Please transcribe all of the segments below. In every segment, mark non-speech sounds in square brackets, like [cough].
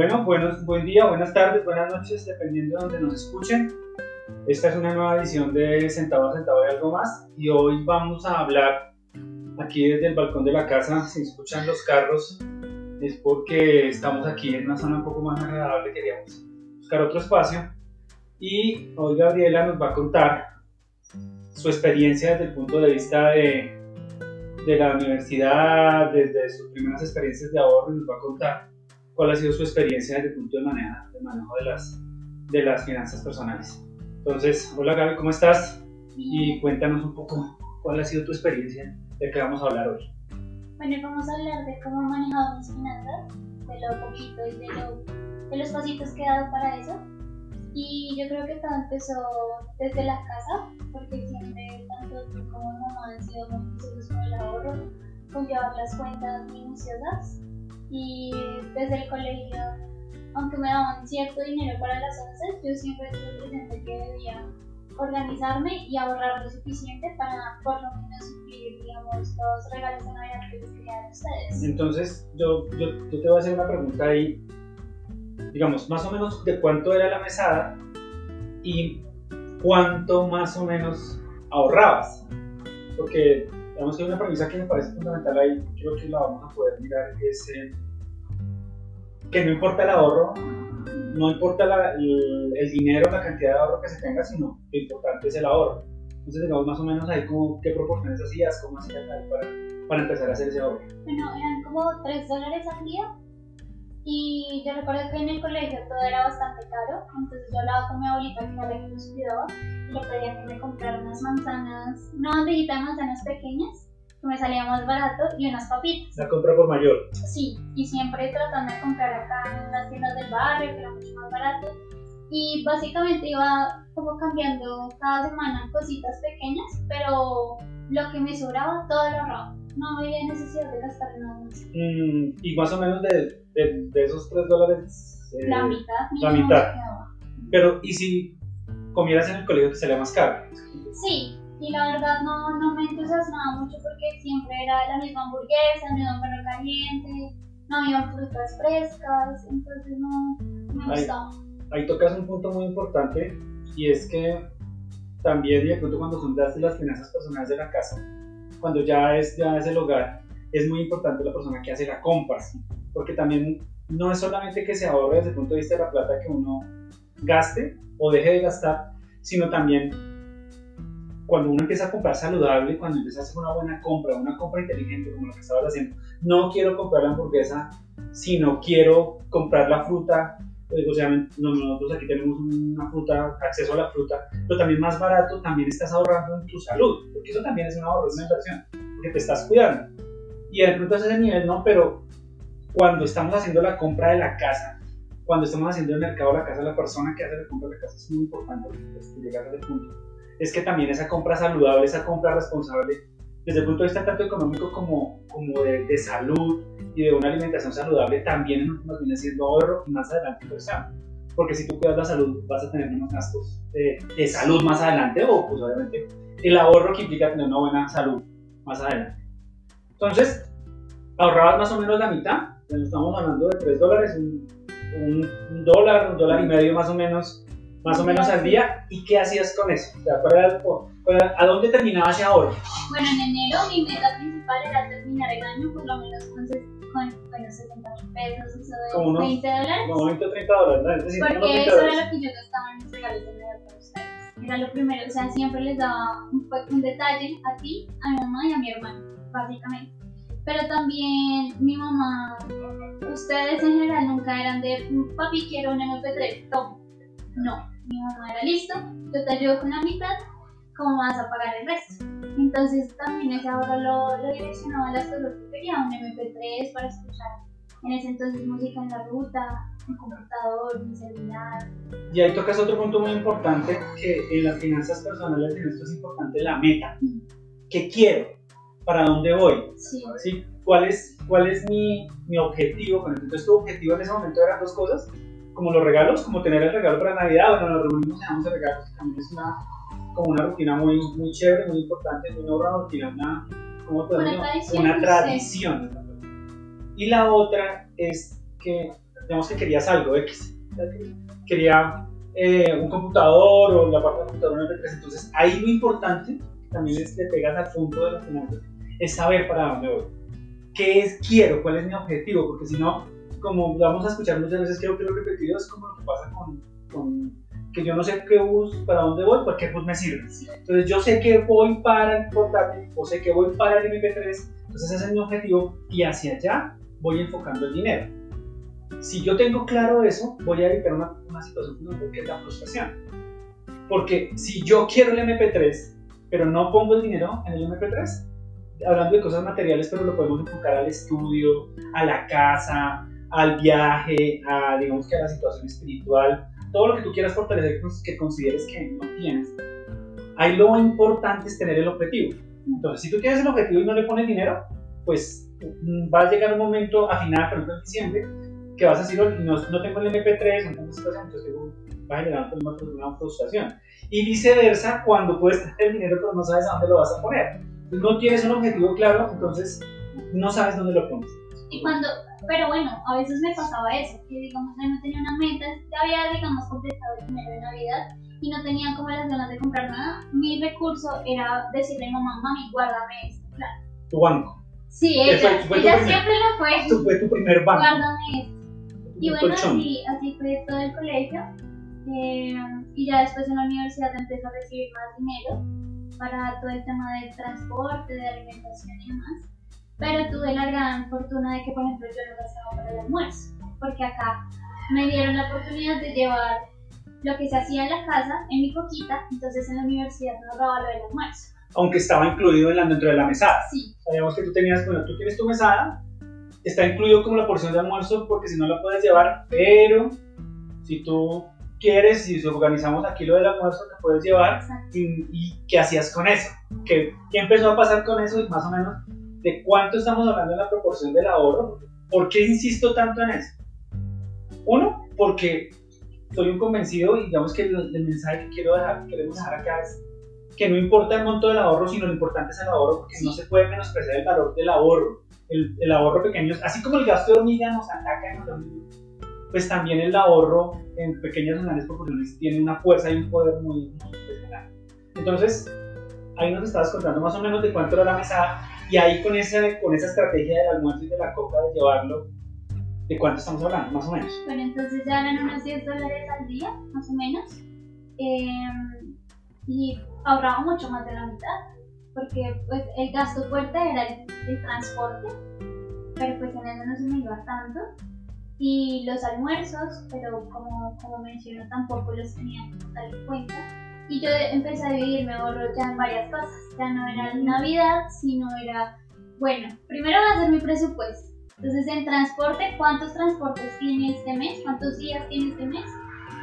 Bueno, buenos, buen día, buenas tardes, buenas noches, dependiendo de donde nos escuchen. Esta es una nueva edición de Centavo a Centavo y algo más. Y hoy vamos a hablar aquí desde el balcón de la casa. Si escuchan los carros, es porque estamos aquí en una zona un poco más agradable. Queríamos buscar otro espacio. Y hoy Gabriela nos va a contar su experiencia desde el punto de vista de, de la universidad, desde sus primeras experiencias de ahorro, nos va a contar cuál ha sido su experiencia desde el punto de manejo de, manejo de, las, de las finanzas personales. Entonces, hola Gaby, ¿cómo estás? Y cuéntanos un poco cuál ha sido tu experiencia de qué vamos a hablar hoy. Bueno, vamos a hablar de cómo he manejado mis finanzas, de lo poquito y de, lo, de los pasitos que he dado para eso. Y yo creo que todo empezó desde la casa, porque siempre tanto tú como mamá han sido muy juiciosos con el ahorro, con llevar las cuentas minuciosas. Y desde el colegio, aunque me daban cierto dinero para las once, yo siempre tuve presente que debía organizarme y ahorrar lo suficiente para por lo menos suplir, digamos, los regalos de Navidad que les quería ustedes. Entonces, yo, yo, yo te voy a hacer una pregunta ahí, digamos, más o menos de cuánto era la mesada y cuánto más o menos ahorrabas. Porque, digamos, que hay una premisa que me parece fundamental ahí, creo que la vamos a poder mirar, es eh, que no importa el ahorro, no importa la- el, el dinero, la cantidad de ahorro que se tenga, sino lo importante es el ahorro. Entonces, digamos, más o menos ahí como, qué proporciones hacías, cómo hacías para, para empezar a hacer ese ahorro. Bueno, eran como 3 dólares al día. Y yo recuerdo que en el colegio todo era bastante caro. Entonces yo hablaba con mi abuelita, que era la que nos cuidaba, y le pedía que me comprara unas manzanas, una bandejita de manzanas pequeñas, que me salía más barato, y unas papitas. La compra por mayor. Sí, y siempre tratando de comprar acá en las tiendas del barrio, que era mucho más barato. Y básicamente iba como cambiando cada semana cositas pequeñas, pero lo que me sobraba todo lo ahorraba. No había necesidad de gastar nada más. Mm, y más o menos de, de, de esos 3 dólares. eh, La mitad, la mitad. Pero, ¿y si comieras en el colegio que salía más caro? Sí, y la verdad no, no me entusiasmaba mucho porque siempre era la misma hamburguesa, el mismo perro caliente, no había frutas frescas, entonces no me Ay. gustaba. Ahí tocas un punto muy importante y es que también, y de pronto cuando fundaste las finanzas personales de la casa, cuando ya es, ya es el hogar, es muy importante la persona que hace la compra, porque también no es solamente que se ahorre desde el punto de vista de la plata que uno gaste o deje de gastar, sino también cuando uno empieza a comprar saludable, cuando empieza a hacer una buena compra, una compra inteligente como lo que estabas haciendo, no quiero comprar la hamburguesa, sino quiero comprar la fruta, o sea, no- nosotros aquí tenemos una fruta, acceso a la fruta, pero también más barato, también estás ahorrando en tu salud, porque eso también es un ahorro, es una inversión, porque te estás cuidando. Y de pronto es ese nivel, ¿no? Pero cuando estamos haciendo la compra de la casa, cuando estamos haciendo el mercado de la casa, la persona que hace la compra de la casa es muy importante, pues, llegar a ese punto. Es que también esa compra saludable, esa compra responsable, desde el punto de vista tanto económico como, como de, de salud y de una alimentación saludable, también nos viene siendo ahorro y más adelante inversión. Porque si tú cuidas la salud, vas a tener menos gastos de, de salud más adelante, o pues obviamente el ahorro que implica tener una buena salud más adelante. Entonces, ahorrabas más o menos la mitad, estamos hablando de 3 dólares, un, un- dólar, un dólar y medio más o menos, más o menos al día. ¿Y qué hacías con eso? O sea, ¿cuál era el- ¿A dónde terminaba ese ahorro? Bueno, en enero mi meta principal era terminar el año por lo menos con, con bueno, 60 mil pesos, eso de unos- 20 dólares. Como 20 o 30 dólares, ¿no? Es decir, unos Porque 20 eso dólares. era lo que yo gastaba en mis regalos de Navidad para ustedes. Era lo primero, o sea, siempre les daba un, un detalle a ti, a mi mamá y a mi hermano, básicamente. Pero también mi mamá, ustedes en general nunca eran de, papi, quiero un MP3, toma. No, mi mamá era listo, yo te ayudo con la mitad, ¿cómo vas a pagar el resto? Entonces también ese ahorro lo, lo direccionaba a las cosas que quería, un MP3 para escuchar en ese entonces música en la ruta, un computador, mi celular. Y ahí tocas otro punto muy importante, que en las finanzas personales en esto es importante la meta. ¿Qué quiero? ¿Para dónde voy? Sí. ¿Sí? ¿Cuál es, cuál es mi, mi objetivo? Entonces tu objetivo en ese momento eran dos cosas, como los regalos, como tener el regalo para Navidad, bueno, nos reunimos y damos el regalo, que también es una, como una rutina muy, muy chévere, muy importante, una obra rutina, una, ¿cómo te Una tradición, Una tradición. Y la otra es que digamos que querías algo X, quería eh, un computador o la parte del computador un MP3, entonces ahí lo importante, también es, le pegas al punto de las finanzas, es saber para dónde voy. ¿Qué es, quiero? ¿Cuál es mi objetivo? Porque si no, como vamos a escuchar muchas veces, creo que lo repetido es como lo que pasa con, con que yo no sé qué bus, para dónde voy, cualquier bus me sirve. Entonces yo sé que voy para el portátil o sé que voy para el MP3, entonces ese es mi objetivo y hacia allá voy enfocando el dinero. Si yo tengo claro eso, voy a evitar una, una situación que es la frustración. Porque si yo quiero el MP3, pero no pongo el dinero en el MP3, hablando de cosas materiales, pero lo podemos enfocar al estudio, a la casa, al viaje, a, digamos que a la situación espiritual, todo lo que tú quieras fortalecer que consideres que no tienes. Ahí lo importante es tener el objetivo. Entonces, si tú tienes el objetivo y no le pones dinero, pues mm, va a llegar un momento a final, por ejemplo en diciembre, que vas a decir, no, no tengo el MP3, no tengo situación, entonces va a generar una frustración. Y viceversa, cuando puedes tener el dinero pero no sabes a dónde lo vas a poner. No tienes un objetivo claro, entonces no sabes dónde lo pones. Y cuando, pero bueno, a veces me pasaba eso, que digamos, yo no tenía una meta, ya había, digamos, completado el dinero de Navidad y no tenía como las ganas de comprar nada. Mi recurso era decirle a mamá, mami, guárdame esto, claro. Tu banco. Sí, ella, ella siempre lo fue. Esto fue tu primer banco. Guárdame esto. Y bueno, así, así fue todo el colegio. Eh, y ya después en la universidad empecé a recibir más dinero para todo el tema del transporte, de alimentación y demás pero tuve la gran fortuna de que, por ejemplo, yo no gastaba para el almuerzo, porque acá me dieron la oportunidad de llevar lo que se hacía en la casa en mi coquita, entonces en la universidad no ahorraba lo del almuerzo. Aunque estaba incluido en la, dentro de la mesada. Sí. Sabíamos que tú tenías, bueno, tú tienes tu mesada, está incluido como la porción de almuerzo porque si no la puedes llevar, pero si tú quieres, si organizamos aquí lo del almuerzo, te puedes llevar. Y, y, qué hacías con eso? ¿Qué, ¿Qué empezó a pasar con eso? Y más o menos de cuánto estamos hablando en la proporción del ahorro. ¿Por qué insisto tanto en eso? Uno, porque soy un convencido y digamos que el, mensaje que quiero dejar, queremos dejar acá es que no importa el monto del ahorro, sino lo importante es el ahorro, porque no se puede menospreciar el valor del ahorro. El, el, ahorro pequeño, así como el gasto de hormiga nos ataca en los pues también el ahorro en pequeñas o grandes proporciones tiene una fuerza y un poder muy, muy impresionante. Entonces, ahí nos estabas contando más o menos de cuánto era la mesada y ahí con esa, con esa estrategia del almuerzo y de la coca de llevarlo, ¿de cuánto estamos hablando, más o menos? Bueno, entonces ya eran unos 10 dólares al día, más o menos. Em, y ahorraba mucho más de la mitad, porque pues el gasto fuerte era el, transporte, pero pues en eso no se me iba tanto. Y los almuerzos, pero como, como menciono, tampoco los tenía en cuenta y yo empecé a dividir mi ahorro ya en varias cosas. Ya no era Navidad, sino era, bueno, primero va a ser mi presupuesto. Entonces, en transporte, ¿cuántos transportes tiene este mes? ¿Cuántos días tiene este mes?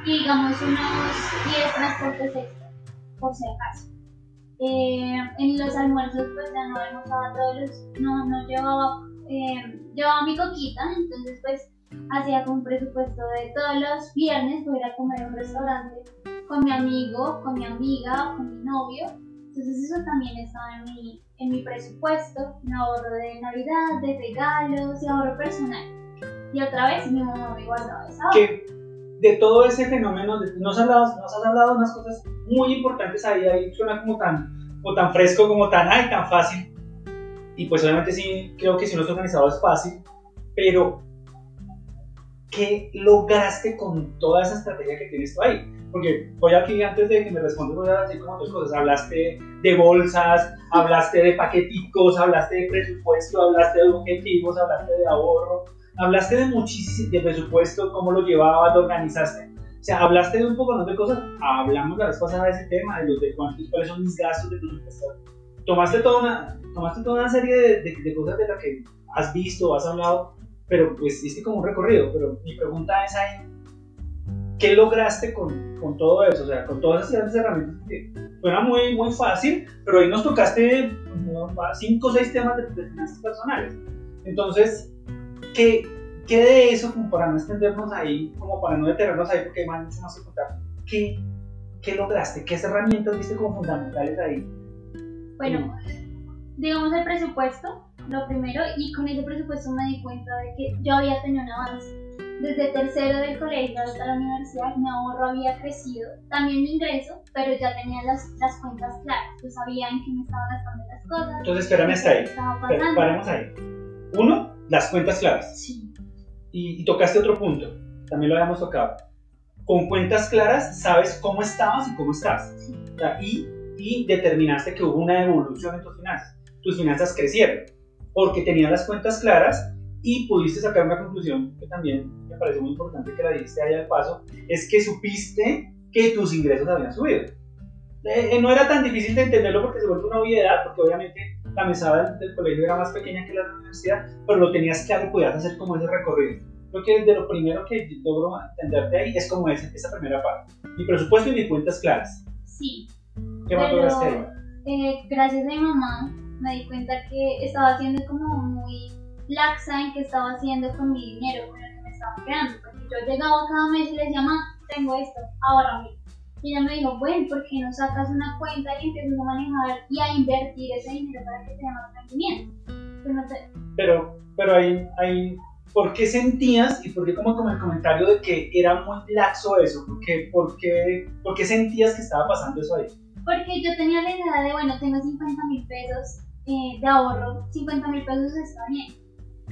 Y digamos unos 10 transportes extra, por si acaso. Eh, en los almuerzos, pues ya no almorzaba todos los. No, no llevaba. Eh, llevaba mi coquita, entonces, pues hacía con un presupuesto de todos los viernes voy a comer a un restaurante con mi amigo, con mi amiga, con mi novio. Entonces eso también estaba en mi, en mi presupuesto, mi ahorro de Navidad, de regalos, de ahorro personal. Y otra vez mi mamá me guardaba esa Que de todo ese fenómeno, nos has hablado, nos has hablado unas cosas muy importantes ahí, ahí suena como tan, como tan fresco, como tan, ay, tan fácil. Y pues obviamente sí, creo que si no es organizado es fácil, pero ¿qué lograste con toda esa estrategia que tienes tú ahí? Porque voy aquí, antes de que me respondas, voy a decir como dos cosas. Hablaste de bolsas, hablaste de paqueticos, hablaste de presupuesto, hablaste de objetivos, hablaste de ahorro, hablaste de muchísimo de presupuesto, cómo lo llevabas, lo organizaste. O sea, hablaste de un poco de cosas. Hablamos la vez pasada de ese tema, de los de cuántos, cuáles son mis gastos de presupuesto. Tomaste toda una, tomaste toda una serie de, de, de cosas de las que has visto, has hablado, pero pues hiciste como un recorrido. Pero mi pregunta es ahí, ¿qué lograste con, con, todo eso? O sea, con todas esas herramientas que suena muy, muy fácil, pero ahí nos tocaste cinco o seis temas de, finanzas personales. Entonces, ¿qué, ¿qué, de eso, como para no extendernos ahí, como para no detenernos ahí, porque hay mucho más que contar, ¿qué, ¿qué lograste? ¿Qué herramientas viste como fundamentales ahí? Bueno, digamos el presupuesto, lo primero, y con ese presupuesto me di cuenta de que yo había tenido un avance desde tercero del colegio hasta la universidad mi ahorro había crecido, también mi ingreso, pero ya tenía las, las cuentas claras, yo sabía en qué me estaba gastando las cosas. Entonces, espérame hasta ahí. Espera, paremos ahí. Uno, las cuentas claras. Sí. Y, y tocaste otro punto, también lo habíamos tocado. Con cuentas claras sabes cómo estabas y cómo estás. Sí. Y, y determinaste que hubo una evolución en tus finanzas. Tus finanzas crecieron porque tenías las cuentas claras y pudiste sacar una conclusión que también me parece muy importante que la dijiste ahí al paso, es que supiste que tus ingresos habían subido. Eh, eh, no era tan difícil de entenderlo porque se vuelve una obviedad, porque obviamente la mesada del, del, colegio era más pequeña que la de la universidad, pero lo tenías claro y podías hacer como ese recorrido. Creo que de lo primero que logro entenderte ahí es como esa, esa primera parte. Mi presupuesto y mis cuentas claras. Sí. ¿Qué más lograste? Eh, gracias a mi mamá me di cuenta que estaba siendo como muy laxa en qué estaba haciendo con mi dinero, con lo que me estaba quedando. Porque yo llegaba cada mes y le decía, mamá, tengo esto, ahora Y ella me dijo, bueno, ¿por qué no sacas una cuenta y empiezas a manejar y a invertir ese dinero para que te dé más rendimiento? Pues no sé. Pero, pero ahí, ahí, ¿por qué sentías y por qué como, como el comentario de que era muy laxo eso? ¿Por qué, por qué, por qué sentías que estaba pasando eso ahí? Porque yo tenía la idea de, bueno, tengo 50 mil pesos eh, de ahorro, 50 mil pesos está bien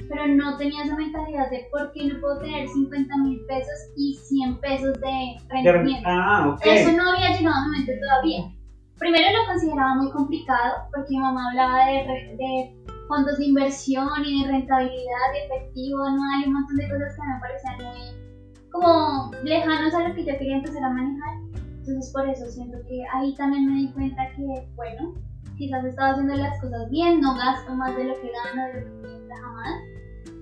pero no tenía esa mentalidad de por qué no puedo tener 50 mil pesos y 100 pesos de rendimiento. Ah, ok. Eso no había llegado a mi mente todavía. Primero lo consideraba muy complicado porque mi mamá hablaba de, de fondos de inversión y de rentabilidad, de efectivo anual y un montón de cosas que me parecían muy como lejanos a lo que yo quería empezar a manejar. Entonces por eso siento que ahí también me di cuenta que, bueno, quizás estaba haciendo las cosas bien, no gasto más de lo que gano, de lo que piensa jamás,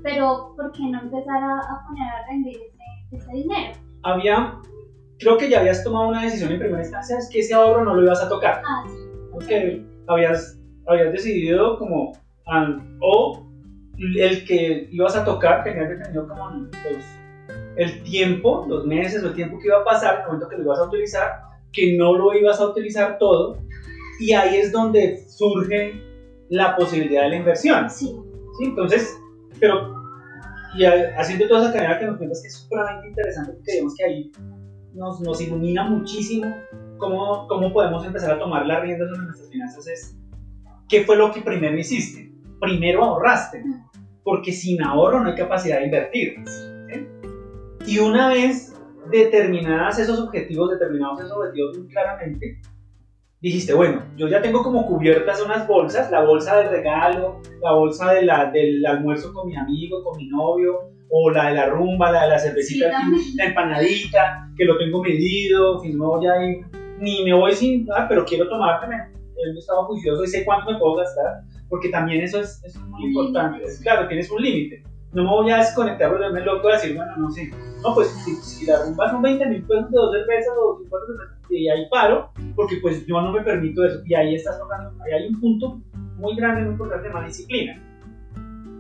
pero ¿por qué no empezar a, a poner a rendir ese, ese, dinero? Había, creo que ya habías tomado una decisión en primera instancia, es que ese ahorro no lo ibas a tocar. Ah, sí. Porque habías, habías decidido como, um, o el que ibas a tocar tenías definido como los, el tiempo, los meses o el tiempo que iba a pasar, el momento que lo ibas a utilizar, que no lo ibas a utilizar todo y ahí es donde surge la posibilidad de la inversión. Sí. ¿Sí? Entonces, pero, y haciendo toda esa carrera que nos cuentas que es súper interesante, porque digamos que ahí nos, nos ilumina muchísimo cómo, cómo podemos empezar a tomar las riendas de nuestras finanzas, es, ¿qué fue lo que primero hiciste? Primero ahorraste, porque sin ahorro no hay capacidad de invertir. ¿sí? Y una vez determinadas esos objetivos, determinados esos objetivos muy claramente, dijiste, bueno, yo ya tengo como cubiertas unas bolsas, la bolsa del regalo, la bolsa de la, del almuerzo con mi amigo, con mi novio, o la de la rumba, la de la cervecita, Sí, la empanadita, que lo tengo medido, si no voy a ir, ni me voy sin, ah, pero quiero tomárteme, él estaba juicioso y sé cuánto me puedo gastar, porque también eso es, eso es muy importante, sí. claro, tienes un límite, no me voy a desconectar, volverme loco y decir, bueno, no sé, no, pues si, si la rumba son 20 mil pesos de dos cervezas o 50 cervezas, y ahí paro, porque pues yo no me permito eso, y ahí estás tocando, ahí hay un punto muy grande, muy importante, más disciplina.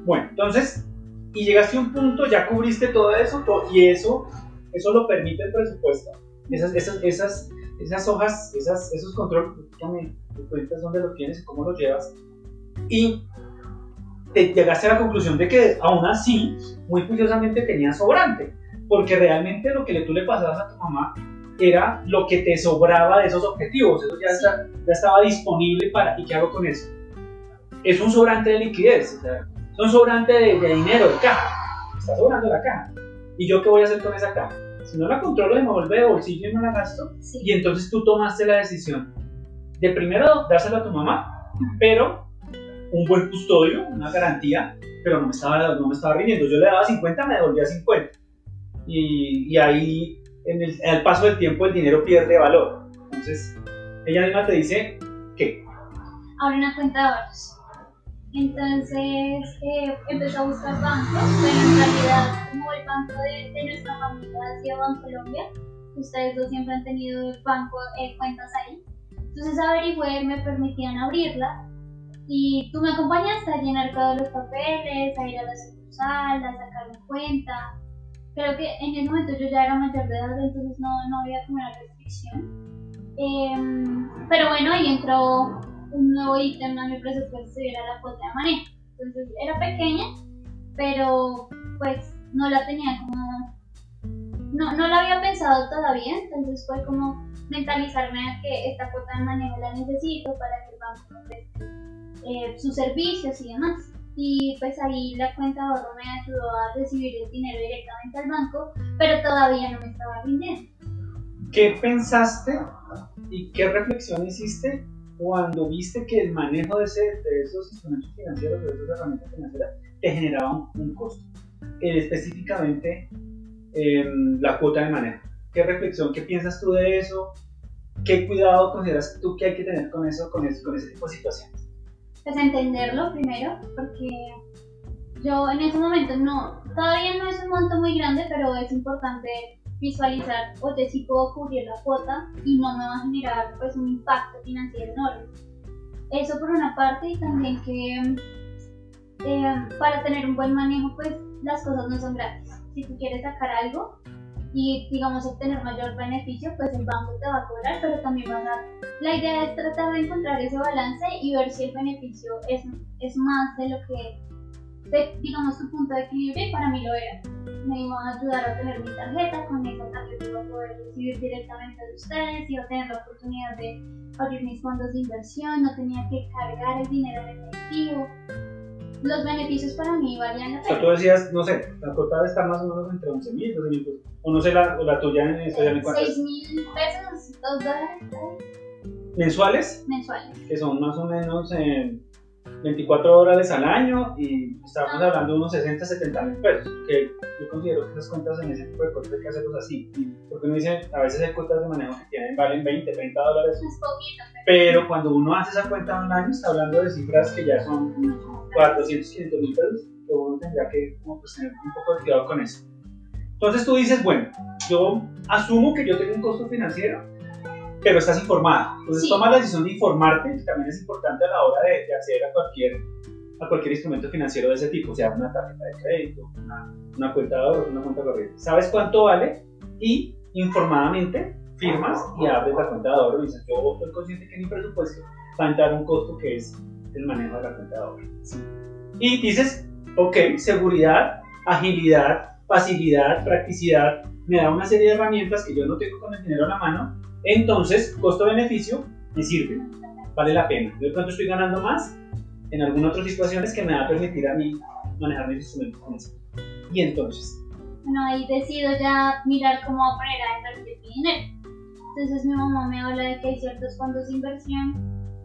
Bueno, entonces, y llegaste a un punto, ya cubriste todo eso, to- y eso, eso lo permite el presupuesto, esas, esas, esas, esas hojas, esas, esos controles, dígame, ¿me cuentas dónde lo tienes cómo lo llevas, y te llegaste a la conclusión de que aún así, muy juiciosamente tenías sobrante, porque realmente lo que tú le pasabas a tu mamá era lo que te sobraba de esos objetivos, eso ya, está- ya estaba disponible para, ¿y qué hago con eso? Es un sobrante de liquidez, o sea, es un sobrante de, de dinero, de caja, está sobrando la caja, ¿y yo qué voy a hacer con esa caja? Si no la controlo, se me vuelve de bolsillo y no la gasto, Sí. y entonces tú tomaste la decisión de primero dársela a tu mamá, pero un buen custodio, una garantía, pero no me estaba, no me estaba rindiendo. Yo le daba 50, me devolvía 50. Y, y ahí, en el, al paso del tiempo, el dinero pierde valor. Entonces, ella misma te dice que Abre una cuenta de ahorros. Entonces eh, empezó a buscar bancos, pero en realidad como el banco de, de nuestra familia ha sido Bancolombia, ustedes dos siempre han tenido banco, eh, cuentas ahí. Entonces averigüé, me permitían abrirla y tú me acompañaste a llenar todos los papeles, a ir a la sucursal, a sacar mi cuenta. Creo que en ese momento yo ya era mayor de edad, entonces no, no había como una restricción. Em, pero bueno, ahí entró un nuevo ítem a mi presupuesto y era la cuota de manejo. Entonces era pequeña, pero pues no la tenía como, no, no la había pensado todavía, entonces fue como mentalizarme a que esta cuota de manejo la necesito para que el banco me sus servicios y demás. Y pues ahí la cuenta de ahorro me ayudó a recibir el dinero directamente al banco, pero todavía no me estaba rindiendo. ¿Qué pensaste y qué reflexión hiciste cuando viste que el manejo de, ese, de esos instrumentos financieros, de esas herramientas financieras, te generaba un, costo? Eh, específicamente em, la cuota de manejo. ¿Qué reflexión, qué piensas tú de eso? ¿Qué cuidado consideras tú que hay que tener con eso, con, eso, con ese tipo de situaciones? Pues entenderlo primero, porque yo en ese momento no, todavía no es un monto muy grande, pero es importante visualizar, oye, si puedo cubrir la cuota y no me va a generar pues un impacto financiero enorme. Eso por una parte y también que eh, para tener un buen manejo pues las cosas no son gratis. Si tú quieres sacar algo y digamos obtener mayor beneficio, pues el banco te va a cobrar, pero también vas a... La idea es tratar de encontrar ese balance y ver si el beneficio es, es más de lo que digamos, tu punto de equilibrio y para mí lo era. Me iba a ayudar a tener mi tarjeta, con esa tarjeta iba a poder recibir directamente de ustedes, iba a tener la oportunidad de abrir mis fondos de inversión, no tenía que cargar el dinero en efectivo. Los beneficios para mí valían la pena. O sea, tú decías, no sé, la cuota está más o menos entre 11 mil, 12 mil o no sé la, la tuya en especial en cuánto. 6 mil pesos, 2 dólares. ¿Mensuales? Mensuales. Que son más o menos en 24 dólares al año y estamos hablando de unos 60, 70 mil pesos, que yo considero que esas cuentas en ese tipo de cosas hay que hacerlos así, porque uno dice, a veces hay cuentas de manejo que tienen, valen 20, 30 dólares, pero cuando uno hace esa cuenta año está hablando de cifras que ya son 400, 500 mil pesos, que uno tendría que como, pues, tener un poco de cuidado con eso. Entonces tú dices, bueno, yo asumo que yo tengo un costo financiero, pero estás informada. Entonces toma la decisión de informarte, que también es importante a la hora de, de, acceder a cualquier, a cualquier instrumento financiero de ese tipo, sea una tarjeta de crédito, una, una cuenta de ahorro, una cuenta corriente. Sabes cuánto vale y informadamente firmas y abres la cuenta de ahorro y dices, yo estoy consciente que en mi presupuesto va a entrar un costo que es el manejo de la cuenta de ahorro. Y dices, ok, seguridad, agilidad, facilidad, practicidad, me da una serie de herramientas que yo no tengo con el dinero a la mano, entonces, costo-beneficio me sirve, vale la pena. Yo de estoy ganando más en algunas otras situaciones que me va a permitir a mí manejar mis instrumentos con eso. Y entonces. Bueno, ahí decido ya mirar cómo poner a invertir mi dinero. Entonces mi mamá me habla de que hay ciertos fondos de inversión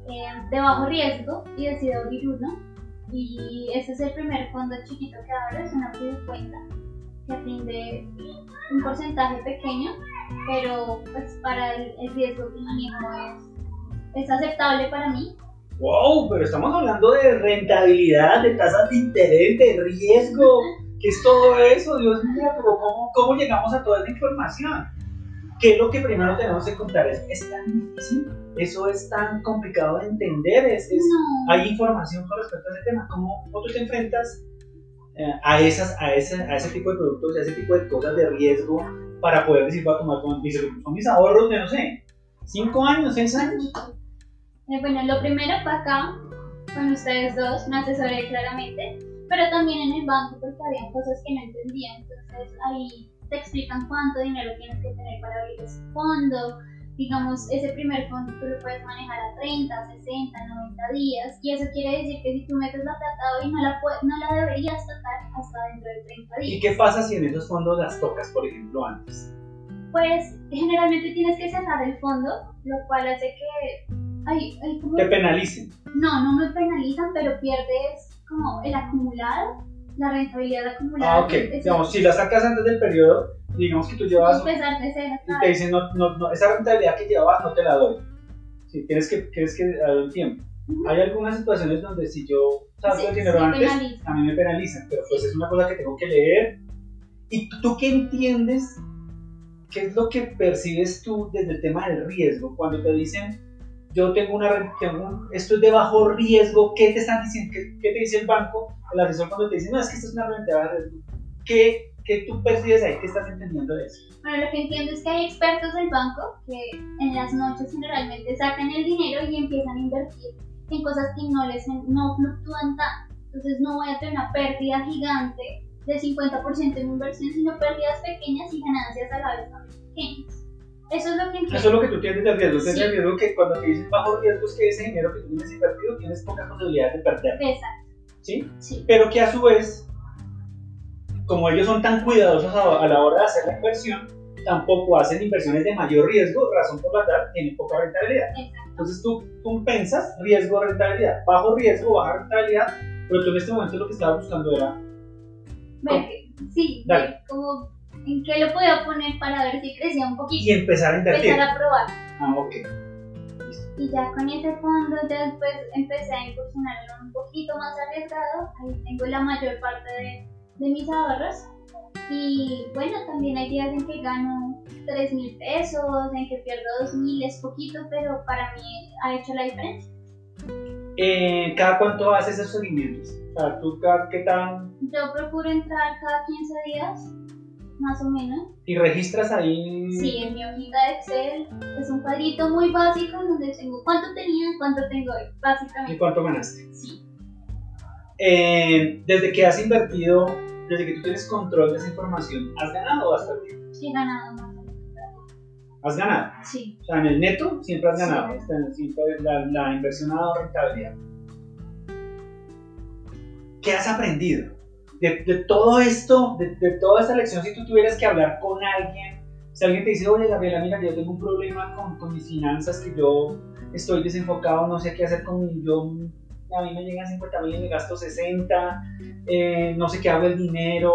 eh, de bajo riesgo y decido abrir uno. Y ese es el primer fondo chiquito que abro, es una cuenta que rinde un porcentaje pequeño pero pues para el, riesgo que manejo es, es aceptable para mí. ¡Wow! Pero estamos hablando de rentabilidad, de tasas de interés, de riesgo. ¿Qué es todo eso? Dios mío, pero ¿cómo, cómo llegamos a toda esa información? ¿Qué es lo que primero tenemos que contar? ¿Es, es tan difícil? ¿Eso es tan complicado de entender? ¿Es, ¿Hay información con respecto a ese tema? ¿Cómo, cómo tú te enfrentas a, esas, a, ese, a ese tipo de productos, a ese tipo de cosas de riesgo para poder decir, voy a tomar con mis, mis ahorros de, no sé, 5 años, 6 años. Eh, bueno, lo primero fue acá, con ustedes dos, me asesoré claramente, pero también en el banco porque había cosas que no entendía, entonces ahí te explican cuánto dinero tienes que tener para abrir ese fondo, digamos, ese primer fondo tú lo puedes manejar a 30, 60, 90 días, y eso quiere decir que si tú metes la plata hoy no la, no la deberías tocar hasta dentro de 30 días. ¿Y qué pasa si en esos fondos las tocas, por ejemplo, antes? Pues generalmente tienes que cerrar el fondo, lo cual hace que... Ay, Te penalicen. No, no me penalizan, pero pierdes como el acumulado, la rentabilidad acumulada. Ah, ok. Digamos, si la sacas antes del periodo, digamos que tú llevas... Y te dicen, no, no, no, esa rentabilidad que llevabas no te la doy. Si tienes que, tienes que dar el tiempo. Hay algunas situaciones donde si yo salgo el dinero antes, a mí me penalizan, pero pues es una cosa que tengo que leer. ¿Y tú qué entiendes? ¿Qué es lo que percibes tú desde el tema del riesgo? Cuando te dicen, yo tengo una, esto es de bajo riesgo, ¿qué te están diciendo? ¿Qué, qué te dice el banco? El asesor cuando te dice, no, es que esto es una renta de bajo riesgo. ¿Qué ¿Qué tú percibes ahí? ¿Qué estás entendiendo de eso? Bueno, lo que entiendo es que hay expertos del banco que en las noches generalmente sacan el dinero y empiezan a invertir en cosas que no les no fluctúan tanto. Entonces no voy a tener una pérdida gigante de 50% en inversión, sino pérdidas pequeñas y ganancias a la vez también pequeñas. Eso es lo que Eso es lo que tú entiendes del riesgo. Tienes el riesgo que cuando te dicen bajo riesgo es que ese dinero que tú tienes invertido tienes pocas posibilidades de perder. Exacto. ¿Sí? Sí. Pero que a su vez, como ellos son tan cuidadosos a, a la hora de hacer la inversión, tampoco hacen inversiones de mayor riesgo, razón por la cual tienen poca rentabilidad. Exacto. Entonces tú compensas riesgo-rentabilidad. Bajo riesgo, baja rentabilidad, pero tú en este momento lo que estabas buscando era que- sí, Dale. como en qué lo podía poner para ver si crecía un poquito. y empezar a invertir. Empezar a probar. Ah, ok. Y ya con ese fondo, ya después empecé a incursionar en un poquito más arriesgado. Ahí tengo la mayor parte de, de mis ahorros. Y bueno, también hay días en que gano 3 mil pesos, en que pierdo 2 mil, es poquito, pero para mí ha hecho la diferencia. Eh, ¿Cada cuánto haces esos seguimientos? O sea, ¿tú cada, qué tan...? Yo procuro entrar cada 15 días, más o menos. ¿Y registras ahí? Sí, en mi hojita de Excel es un cuadrito muy básico donde tengo cuánto tenía, cuánto tengo hoy, ¿Y básicamente. cuánto ganaste? Sí, Eh, desde que has invertido, desde que tú tienes control de esa información, ¿has ganado o has perdido? sí he ganado más. o menos. Has ganado. Sí. O sea, en el neto siempre has ganado. Siempre la, la inversión ha dado rentabilidad. ¿Qué has aprendido? De, de todo esto, de, de toda esta lección, si tú tuvieras que hablar con alguien, si alguien te dice, oye Gabriela, mira, yo tengo un problema con, con mis finanzas, que yo estoy desenfocado, no sé qué hacer con mi, yo, a mí me llegan 50 mil y me gasto 60, eh, no sé qué hago el dinero,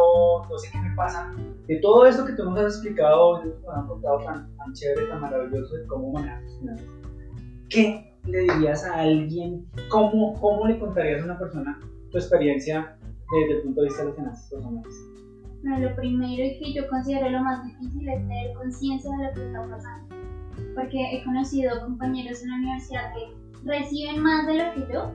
no sé qué me pasa. De todo esto que tú nos has explicado hoy, nos has contado tan, tan chévere, tan maravilloso de cómo manejar tus finanzas, ¿qué le dirías a alguien? ¿Cómo, cómo le contarías a una persona tu experiencia desde el punto de vista de las finanzas personales? Bueno, lo primero y que yo considero lo más difícil es tener conciencia de lo que está pasando. Porque he conocido compañeros en la universidad que reciben más de lo que yo,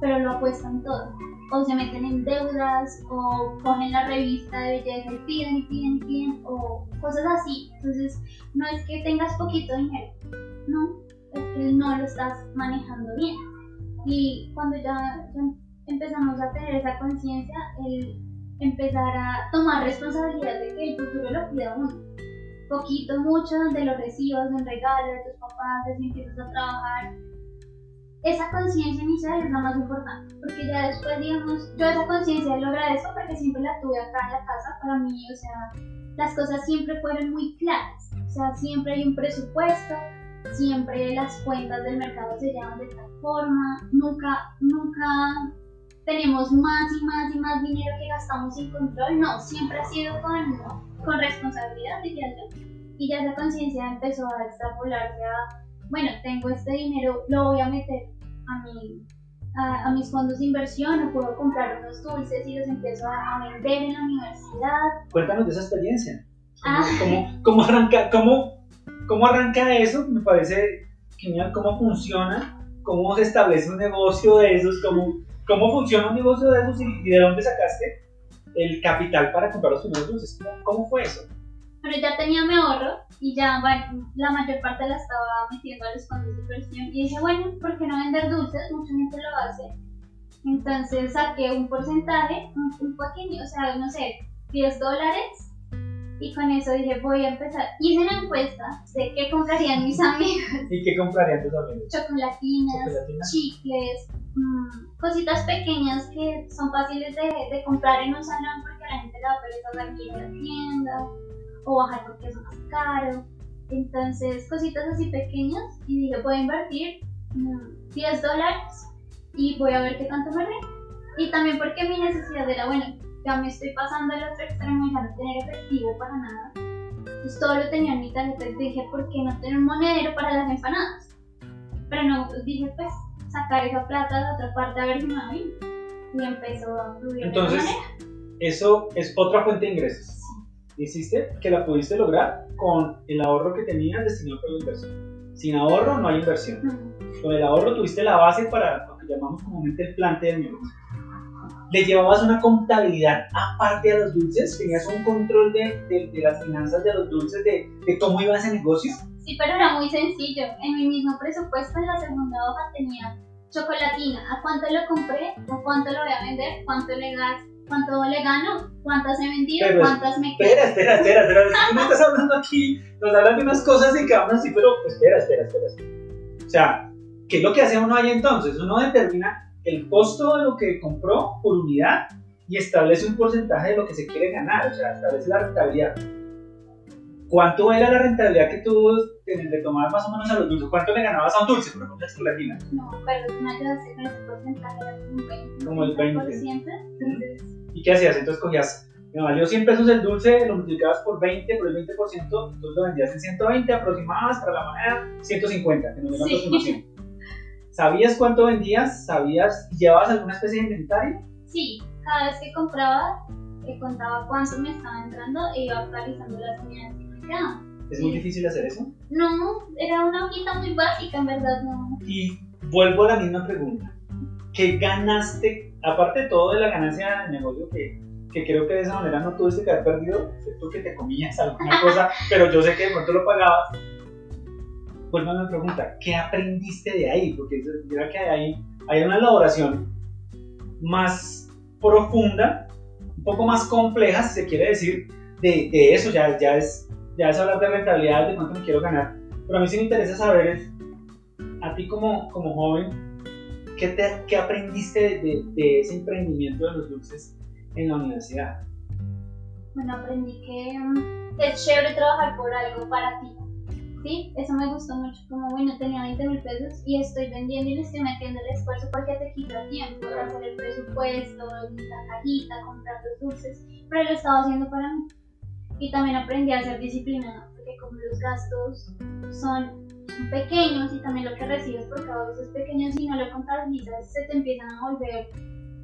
pero lo apuestan todo. O se meten en deudas, o cogen la revista de belleza y piden y piden y piden, o cosas así. Entonces, no es que tengas poquito dinero, no, es que no lo estás manejando bien. Y cuando ya, ya empezamos a tener esa conciencia, el empezar a tomar responsabilidad de que el futuro lo cuida uno. Poquito, mucho, de los recibos, de un regalo, de tus papás, de si empiezas a trabajar. Esa conciencia inicial es la más importante, porque ya después, digamos, yo esa conciencia lo agradezco porque siempre la tuve acá en la casa. Para mí, o sea, las cosas siempre fueron muy claras. O sea, siempre hay un presupuesto, siempre las cuentas del mercado se llevan de tal forma, nunca, nunca tenemos más y más y más dinero que gastamos sin control, no, siempre ha sido con, con responsabilidad, diría yo. Y ya esa conciencia empezó a extrapolarse a, bueno, tengo este dinero, lo voy a meter a, mi, a, a mis fondos de inversión, o puedo comprar unos dulces y los empiezo a, a vender en la universidad. Cuéntanos de esa experiencia. ¿Cómo, Ah. cómo, cómo arranca, cómo, ¿Cómo arranca eso? Me parece genial cómo funciona, cómo se establece un negocio de esos, cómo, cómo funciona un negocio de esos y, de dónde sacaste el capital para comprar los primeros dulces. ¿Cómo, cómo fue eso? Pero ya tenía mi ahorro y ya bueno, la mayor parte la estaba metiendo a los fondos de inversión. Y dije, bueno, ¿por qué no vender dulces? Mucha gente lo hace. Entonces saqué un porcentaje, un, un pequeño, o sea, no sé, 10 dólares. Y con eso dije, voy a empezar. Hice una encuesta de qué comprarían mis [laughs] amigos. ¿Y qué comprarían tus amigos? Chocolatinas, ¿Chocolatinas? chicles, mm, cositas pequeñas que son fáciles de, de comprar en un salón porque la gente le da pereza salir a la tienda o bajar porque es más caro. Entonces, cositas así pequeñas y dije, voy a invertir mm, 10 dólares y voy a ver qué tanto me rinde. Y también porque mi necesidad era, bueno, ya me estoy pasando al otro extremo y ya no tener efectivo para nada. Entonces todo lo tenía en mi tarjeta y dije, ¿por qué no tener un monedero para las empanadas? Pero no, dije, pues, sacar esa plata de otra parte a ver si me bien. Y empezó a fluir de Entonces, manera. eso es otra fuente de ingresos. Hiciste que la pudiste lograr con el ahorro que tenías destinado para la inversión. Sin ahorro no hay inversión. Con el ahorro tuviste la base para lo que llamamos comúnmente el plante del negocio. ¿Le llevabas una contabilidad aparte a los dulces? ¿Tenías un control de, de- de las finanzas de los dulces, de, de cómo iba ese negocio? Sí, pero era muy sencillo. En mi mismo presupuesto, en la segunda hoja tenía chocolatina. ¿A cuánto lo compré? ¿A cuánto lo voy a vender? ¿Cuánto le gasto? ¿Cuánto le gano? ¿Cuántas he vendido? Pero ¿Cuántas me Espera, espera, espera, espera. es que tú me estás [laughs] hablando aquí, nos hablan de unas cosas y quedamos así, pero pues, espera, espera, espera. espera. O sea, ¿qué es lo que hace uno ahí entonces? Uno determina el costo de lo que compró por unidad y establece un porcentaje de lo que se quiere ganar, o sea, establece la rentabilidad. ¿Cuánto era la rentabilidad que tú te- le tomabas más o menos a los dulces? ¿Cuánto le ganabas a un dulce, por ejemplo, la chocolatina? No, pero me ayudaste con ese porcentaje, era como un 20. Como el 20. Entonces, ¿Y qué hacías? Entonces cogías, me valió 100 pesos el dulce, lo multiplicabas por 20, por el 20%, entonces lo vendías en 120, aproximabas para la moneda 150, que no es la Sí. aproximación. ¿Sabías cuánto vendías? ¿Sabías? ¿Llevabas alguna especie de inventario? sí, cada vez que compraba, eh, contaba cuánto me estaba entrando e iba actualizando las unidades que me quedaban. Es muy difícil hacer eso. No, era una hojita muy básica, en verdad, no. Y vuelvo a la misma pregunta. ¿Qué ganaste, aparte de todo de la ganancia del negocio que, que creo que de esa manera no tuviste que haber perdido, excepto que te comías alguna [laughs] cosa, pero yo sé que de pronto lo pagabas? Vuelvo a mi pregunta, ¿qué aprendiste de ahí? Porque mira que hay, hay una elaboración más profunda, un poco más compleja, si se quiere decir, de, de eso, ya, ya, es, ya es hablar de rentabilidad, de cuánto me quiero ganar. Pero a mí sí me interesa saber es, a ti como, como joven, ¿qué, te- qué aprendiste de, de- de ese emprendimiento de los dulces en la universidad? Bueno, aprendí que mm, es chévere trabajar por algo para ti. Sí, eso me gustó mucho. Como, bueno, tenía 20 mil pesos y estoy vendiendo y le estoy metiendo el esfuerzo porque te quita tiempo hacer el presupuesto, la cajita, comprar los dulces, pero lo estaba haciendo para mí. Y también aprendí a ser disciplinada porque como los gastos son pequeños y también lo que recibes por cada uno es pequeño, si no lo contabilizas, se te empiezan a volver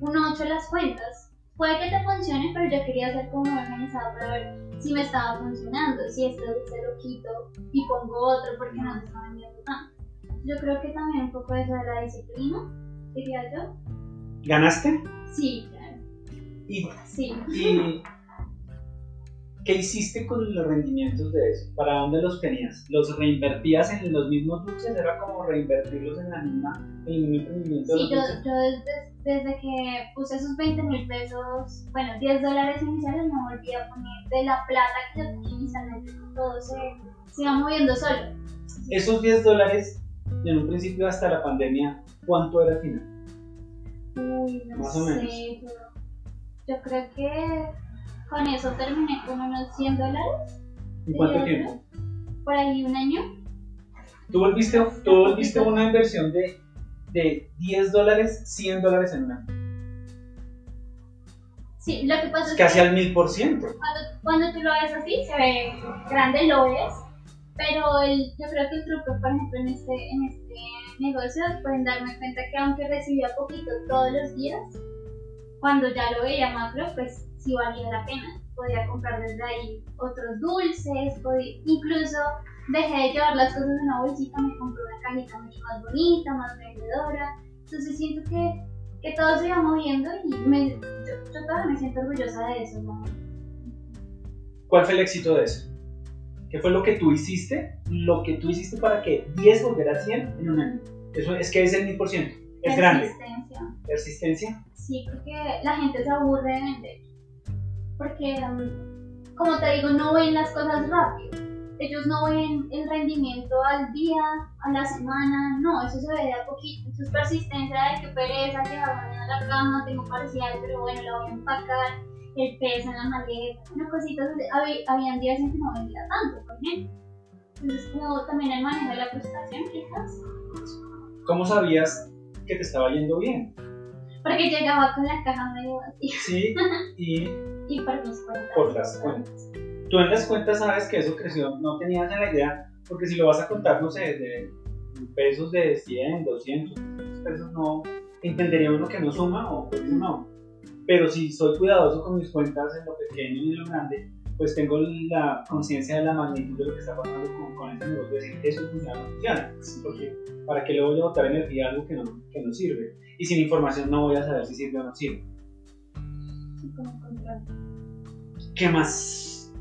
un 8 las cuentas. Puede que te funcione, pero yo quería ser como organizada para ver si me estaba funcionando, si este dulce lo quito y pongo otro porque no se está vendiendo tanto. Yo creo que también un poco eso de la disciplina, diría yo. ¿Ganaste? Sí, claro. ¿Y, Sí. y qué hiciste con los rendimientos de eso? ¿Para dónde los tenías? ¿Los reinvertías en los mismos dulces? ¿Era como reinvertirlos en, la misma, en el mismo emprendimiento de Sí, los yo, dulces? yo desde, desde que puse esos 20 mil pesos, bueno, 10 dólares iniciales, no volví a poner de la plata que yo tenía inicialmente, todo se, se iba moviendo solo. Esos 10 dólares, en un principio hasta la pandemia, ¿cuánto era al final? Uy, no Más o sé, menos. pero yo creo que con eso terminé con unos 100 dólares. ¿En cuánto tiempo? Por ahí un año. Tú volviste, tú volviste una inversión de, de 10 dólares, 100 dólares en un año. Sí, lo que pasa es Casi que al 1000%. cuando, cuando tú lo ves así, se ve grande, lo ves, pero el, yo creo que el truco, por ejemplo, en este, en este negocio, pueden darme cuenta que aunque recibía poquito todos los días, cuando ya lo veía macro, pues sí valía la pena. Podía comprar desde ahí otros dulces, podía- incluso dejé de llevar las cosas en una bolsita, me compré una cajita mucho más bonita, más vendedora. Entonces siento que, que todo se iba moviendo y me, yo, yo todavía me siento orgullosa de eso. ¿no? ¿Cuál fue el éxito de eso? ¿Qué fue lo que tú hiciste? Lo que tú hiciste para que 10 volviera a 100 en un año. Eso es que es el 1000%. Es grande. Persistencia. Persistencia. Sí, porque la gente se aburre de vender. Porque, um, como te digo, no ven las cosas rápido. Ellos no ven el rendimiento al día, a la semana, no, eso se ve de a poquito. Entonces, persistencia de que pereza, llegar mañana la cama, tengo parcial, pero bueno, la voy a empacar, el peso en la maleta, una. Habí- Habían días en que no vendía tanto, por ejemplo. Entonces, como también el manejo de la frustración, quizás. ¿Cómo sabías que te estaba yendo bien? Porque llegaba con la caja medio vacía Sí, y [laughs] y por mis cuentas. por las cuentas. Tú en las cuentas sabes que eso creció, no tenías la idea, porque si lo vas a contar, no sé, de pesos de 100, 200, 300 pesos, no entendería uno que no suma o pues no. Pero si soy cuidadoso con mis cuentas en lo pequeño y en lo grande, pues tengo la conciencia de la magnitud de lo que está pasando con, con este negocio, decir, eso funciona funciona. Porque para qué le voy a botar energía a algo que no, que no sirve. Y sin información no voy a saber si sirve o no sirve. Sí, como control. ¿qué más?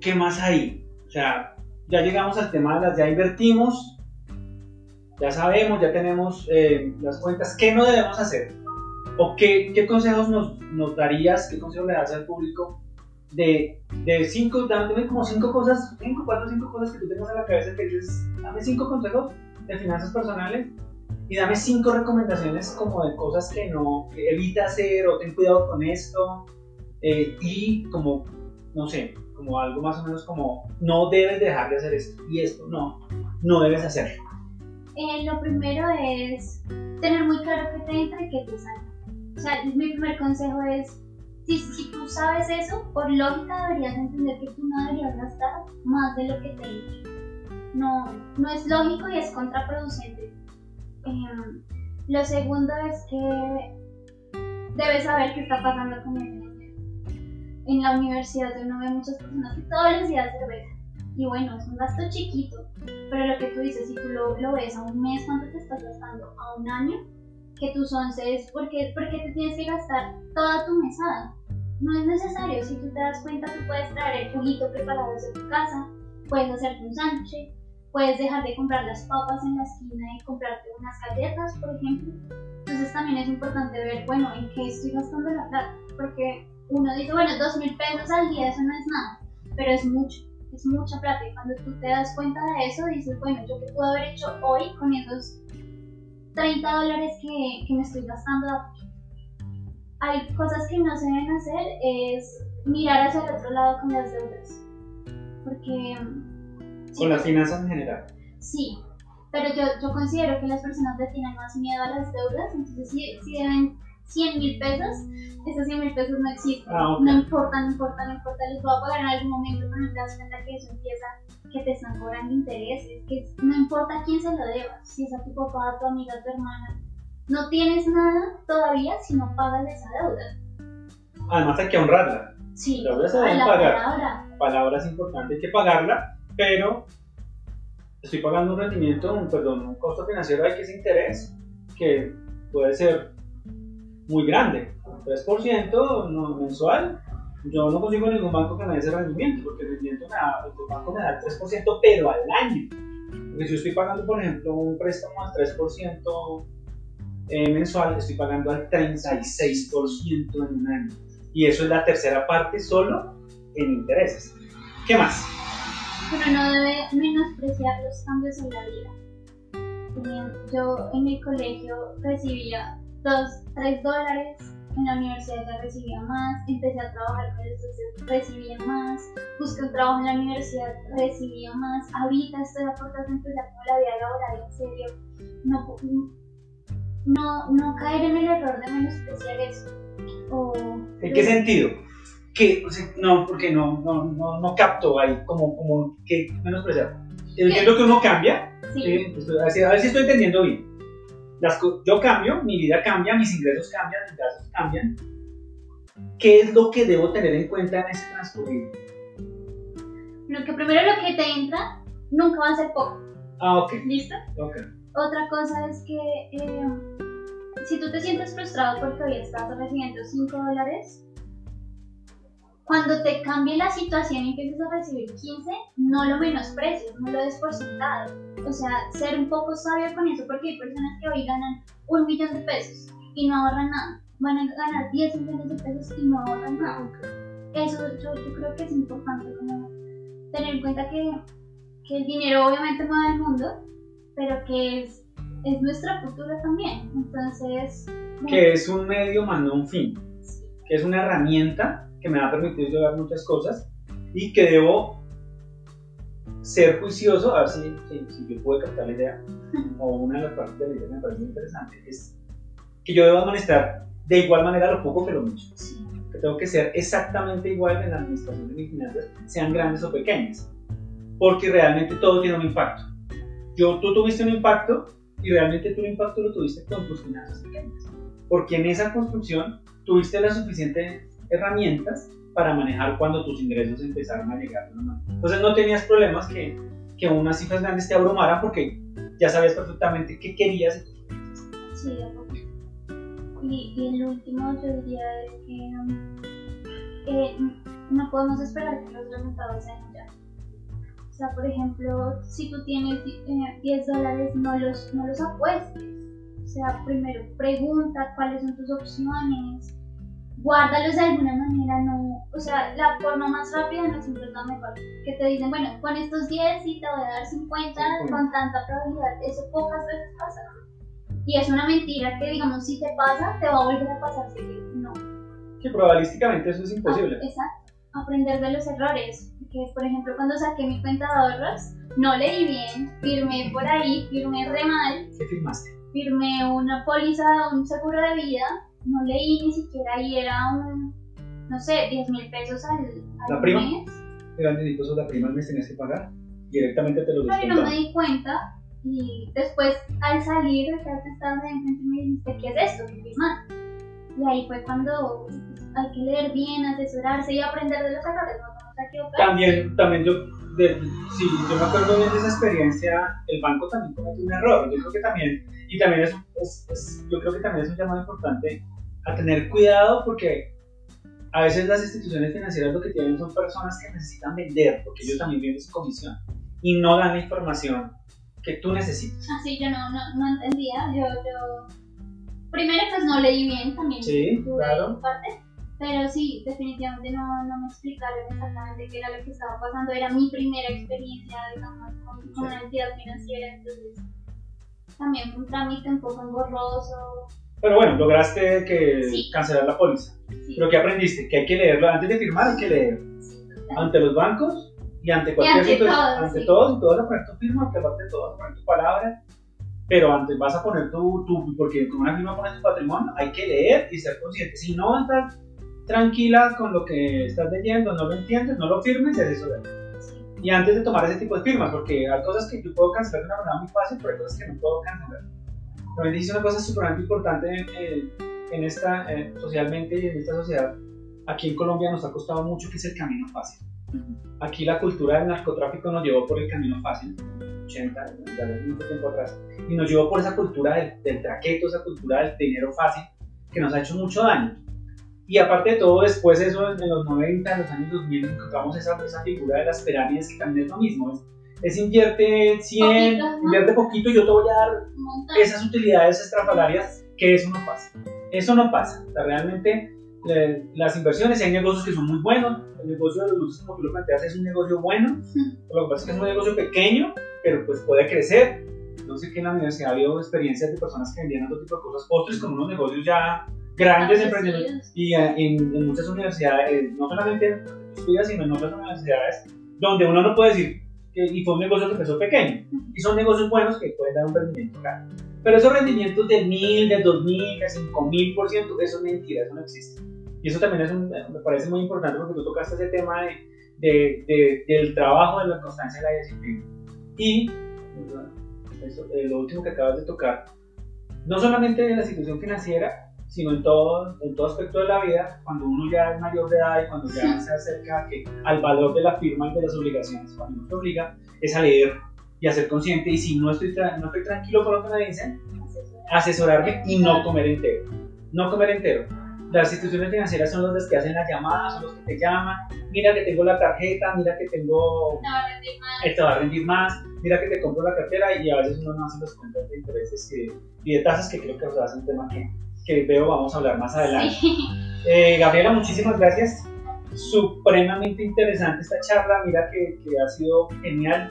¿Qué más hay? O sea, ya llegamos al tema de las, ya invertimos, ya sabemos, ya tenemos eh, las cuentas, ¿qué no debemos hacer? ¿O qué, qué consejos nos, nos, darías, qué consejos le das al público de, de cinco, dame como cinco cosas, cinco, cuatro, cinco cosas que tú tengas en la cabeza que dices, dame cinco consejos de finanzas personales y dame cinco recomendaciones como de cosas que no, que evita hacer o ten cuidado con esto eh, y como, no sé, como algo más o menos como no debes dejar de hacer esto y esto no, no debes hacerlo. Eh, lo primero es tener muy claro qué te entra y qué te sale. O sea, mi primer consejo es, si, si tú sabes eso, por lógica deberías entender que tú no deberías gastar más de lo que te entra. No, no es lógico y es contraproducente. Em, lo segundo es que debes saber qué está pasando con el en la universidad uno ve muchas personas que todos los días cerveza. Y bueno, es un gasto chiquito, pero lo que tú dices, si tú lo, lo ves a un mes, ¿cuánto te estás gastando? A un año, que tus once es porque, porque te tienes que gastar toda tu mesada. No es necesario, si tú te das cuenta, tú puedes traer el juguito preparado desde tu casa, puedes hacerte un sándwich, puedes dejar de comprar las papas en la esquina y comprarte unas galletas, por ejemplo. Entonces también es importante ver, bueno, en qué estoy gastando la plata, porque uno dice, bueno, dos mil pesos al día, eso no es nada, pero es mucho, es mucha plata. Y cuando tú te das cuenta de eso, dices, bueno, yo qué puedo haber hecho hoy con esos 30 dólares que, que me estoy gastando. Hay cosas que no se deben hacer, es mirar hacia el otro lado con las deudas. Porque... Con las finanzas en general. Sí, pero yo, yo considero que las personas le tienen más miedo a las deudas, entonces sí, sí deben 100 mil pesos, esos 100 mil pesos no existen. Ah, no importa, no importa, no importa, les voy a pagar en algún momento, pero no te das cuenta que eso empieza, que te están cobrando intereses, que no importa quién se lo debas, si es a tu papá, a tu amiga, a tu hermana. No tienes nada todavía si no pagas esa deuda. Además hay que honrarla. Sí, la deuda se debe pagar. Palabra. palabra es importante, hay que pagarla, pero estoy pagando un rendimiento, un, perdón, un costo financiero que es interés, que puede ser muy grande. 3% no, mensual, yo no consigo ningún banco que me dé ese rendimiento, porque el rendimiento me da, el me da el 3%, pero al año. Porque si yo estoy pagando, por ejemplo, un préstamo al 3% eh, mensual, estoy pagando al 36% en un año. Y eso es la tercera parte solo en intereses. ¿Qué más? Pero no debe menospreciar los cambios en la vida. Yo en mi colegio recibía 2, 3 dólares, en la universidad ya recibía más, empecé a trabajar con el recibía más, busqué un trabajo en la universidad, recibía más, ahorita estoy a puertas la vida laboral, en serio, no, no caer en el error de menospreciar eso. ¿En qué sentido? Que, no, porque no, no, no, no capto ahí, como, como que menospreciar. Entiendo que uno cambia, sí. a ver si estoy entendiendo bien yo cambio, mi vida cambia, mis ingresos cambian, mis gastos cambian. ¿Qué es lo que debo tener en cuenta en ese transcurrir? Lo que primero lo que te entra nunca va a ser poco. Ah, ok. ¿Listo? Ok. Otra cosa es que eh, si tú te sientes frustrado porque hoy estás recibiendo 5 dólares, cuando te cambie la situación y empieces a recibir 15, no lo menosprecies, no lo des por sentado. O sea, ser un poco sabio con eso, porque hay personas que hoy ganan un millón de pesos y no ahorran nada. Van a ganar 10 millones de pesos y no ahorran nada. Eso yo, creo que es importante como tener en cuenta que, que el dinero obviamente mueve el mundo, pero que es, es nuestra cultura también. Entonces... Que es un medio más no un fin. Que es una herramienta que me va a permitir llevar muchas cosas y que debo ser juicioso, a ver si, si, yo puedo captar la idea, [laughs] o una de las partes de la idea que me parece interesante, es que yo debo administrar de igual manera lo poco que lo mucho. Que tengo que ser exactamente igual en la administración de mis finanzas, sean grandes o pequeñas, porque realmente todo tiene un impacto. Yo, tú tuviste un impacto y realmente tu impacto lo tuviste con tus finanzas pequeñas, porque en esa construcción tuviste la suficiente herramientas para manejar cuando tus ingresos empezaron a llegar. Entonces no tenías problemas que, que unas cifras grandes te abrumaran porque ya sabías perfectamente qué querías. Sí, y, y el último yo diría es que no podemos esperar que los resultados sean ya. O sea, por ejemplo, si tú tienes 10 eh, dólares, no los, no los apuestes. O sea, primero pregunta cuáles son tus opciones, guárdalos de alguna manera, no, o sea, la forma más rápida no siempre es la mejor. Que te dicen, bueno, con estos 10 y te voy a dar 50 con tanta probabilidad, eso pocas veces pasa. Y es una mentira que, digamos, si te pasa, te va a volver a pasar, que no. Que probabilísticamente eso es imposible. Ah, exacto, aprender de los errores. Que, por ejemplo, cuando saqué mi cuenta de ahorros, no leí bien, firmé por ahí, firmé re mal. ¿Qué firmaste? Firmé una póliza, un seguro de vida, no leí ni siquiera y era un, no sé, 10 mil pesos al, al ¿La prima? mes. Eran pesos la prima al mes tenías que pagar. Directamente te lo Pero no me descontaban. di cuenta y después al salir, sea, te estabas ahí enfrente y me dijiste, ¿qué es esto? ¿Qué firmaste? Y ahí fue cuando pues, hay que leer bien, asesorarse y aprender de los errores, no vamos a equivocar. También, también yo, de, sí, yo me acuerdo bien de esa experiencia, el banco también comete un error. Yo creo que también, y también es, es- es- yo creo que también es un llamado importante a tener cuidado porque a veces las instituciones financieras lo que tienen son personas que necesitan vender, porque ellos también viven su comisión y no dan la información que tú necesitas. Así yo no, no, no entendía, yo, yo, primero pues no leí bien también. Sí, claro. parte, pero sí, definitivamente no, no me explicaron exactamente qué era lo que estaba pasando. Era mi primera experiencia, digamos, con, con una entidad financiera, entonces también fue un trámite un poco engorroso. Pero bueno, lograste que Sí. cancelar la póliza. Sí, Pero ¿qué aprendiste? Que hay que leerlo antes de firmar, hay que leer. ante los bancos y ante cualquier ante situación, todos, ante sí. todos, y a poner tu firma, todo vas a poner tu palabra, pero antes vas a poner tu, tu porque con una firma pones tu patrimonio, hay que leer y ser consciente. Si no estás tranquila con lo que estás leyendo, no lo entiendes, no lo firmes y asesorar. Y antes de tomar ese tipo de firmas, porque hay cosas que yo puedo cancelar de una manera muy fácil, pero hay cosas que no puedo cancelar. También dice una cosa súper importante eh, en esta, eh, socialmente y en esta sociedad, aquí en Colombia nos ha costado mucho que es el camino fácil. Aquí la cultura del narcotráfico nos llevó por el camino fácil, 80, ya hace mucho tiempo atrás, y nos llevó por esa cultura del, del traqueto, esa cultura del dinero fácil, que nos ha hecho mucho daño. Y aparte de todo, después eso, en los 90, en los años 2000, encontramos esa, esa figura de las pirámides, que también es lo mismo, es, invierte 100, Poquito, ¿no? invierte poquito y yo te voy a dar esas utilidades estrafalarias, que eso no pasa. Eso no pasa. O sea, realmente eh, las inversiones, hay negocios que son muy buenos. El negocio de los dulces, como tú lo planteas, es un negocio bueno. Lo que pasa es que es un negocio pequeño, pero pues puede crecer. No sé que en la universidad ha habido experiencias de personas que vendían otro tipo de cosas, postres con unos negocios ya grandes, emprendimientos. Y eh, en, en muchas universidades, no solamente en estudias, sino en otras universidades, donde uno no puede decir y fue un negocio que empezó pequeño. Y son negocios buenos que pueden dar un rendimiento grande. Pero esos rendimientos de 1000, de 2000, de 5000 por ciento, eso es mentira, eso no existe. Y eso también es un- me parece muy importante porque tú tocaste ese tema de, de- de- del trabajo, de la constancia y la disciplina. Y eso, eh, lo último que acabas de tocar, no solamente en la institución financiera, sino en todo, en todo aspecto de la vida, cuando uno ya es mayor de edad y cuando ya se acerca que- al valor de la firma y de las obligaciones, cuando uno se obliga, es a leer y a ser consciente. Y si no estoy, no estoy tranquilo con lo que me dicen, asesorarme y no comer entero. No comer entero. Las instituciones financieras son las que hacen las llamadas, son los que te llaman. Mira que tengo la tarjeta, mira que tengo, Te va a rendir más. esto va a rendir más, mira que te compro la cartera y a veces uno no hace los cuentas de intereses que- y de tasas que creo que o sea, es un tema que, que veo vamos a hablar más adelante. Sí. Eh, Gabriela, muchísimas gracias. Supremamente interesante esta charla. Mira que, que ha sido genial.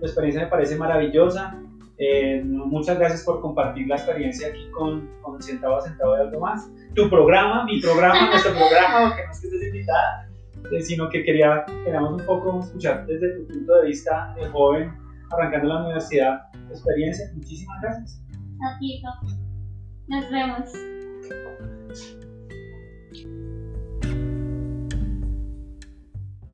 Tu experiencia me parece maravillosa. Eh, muchas gracias por compartir la experiencia aquí con, con Centavo a Centavo de algo más. Tu programa, mi programa, [laughs] nuestro programa, porque no es que estés invitada, eh, sino que quería, queríamos un poco escuchar desde tu punto de vista de joven, arrancando la universidad, tu experiencia. Muchísimas gracias. Nos vemos. ち。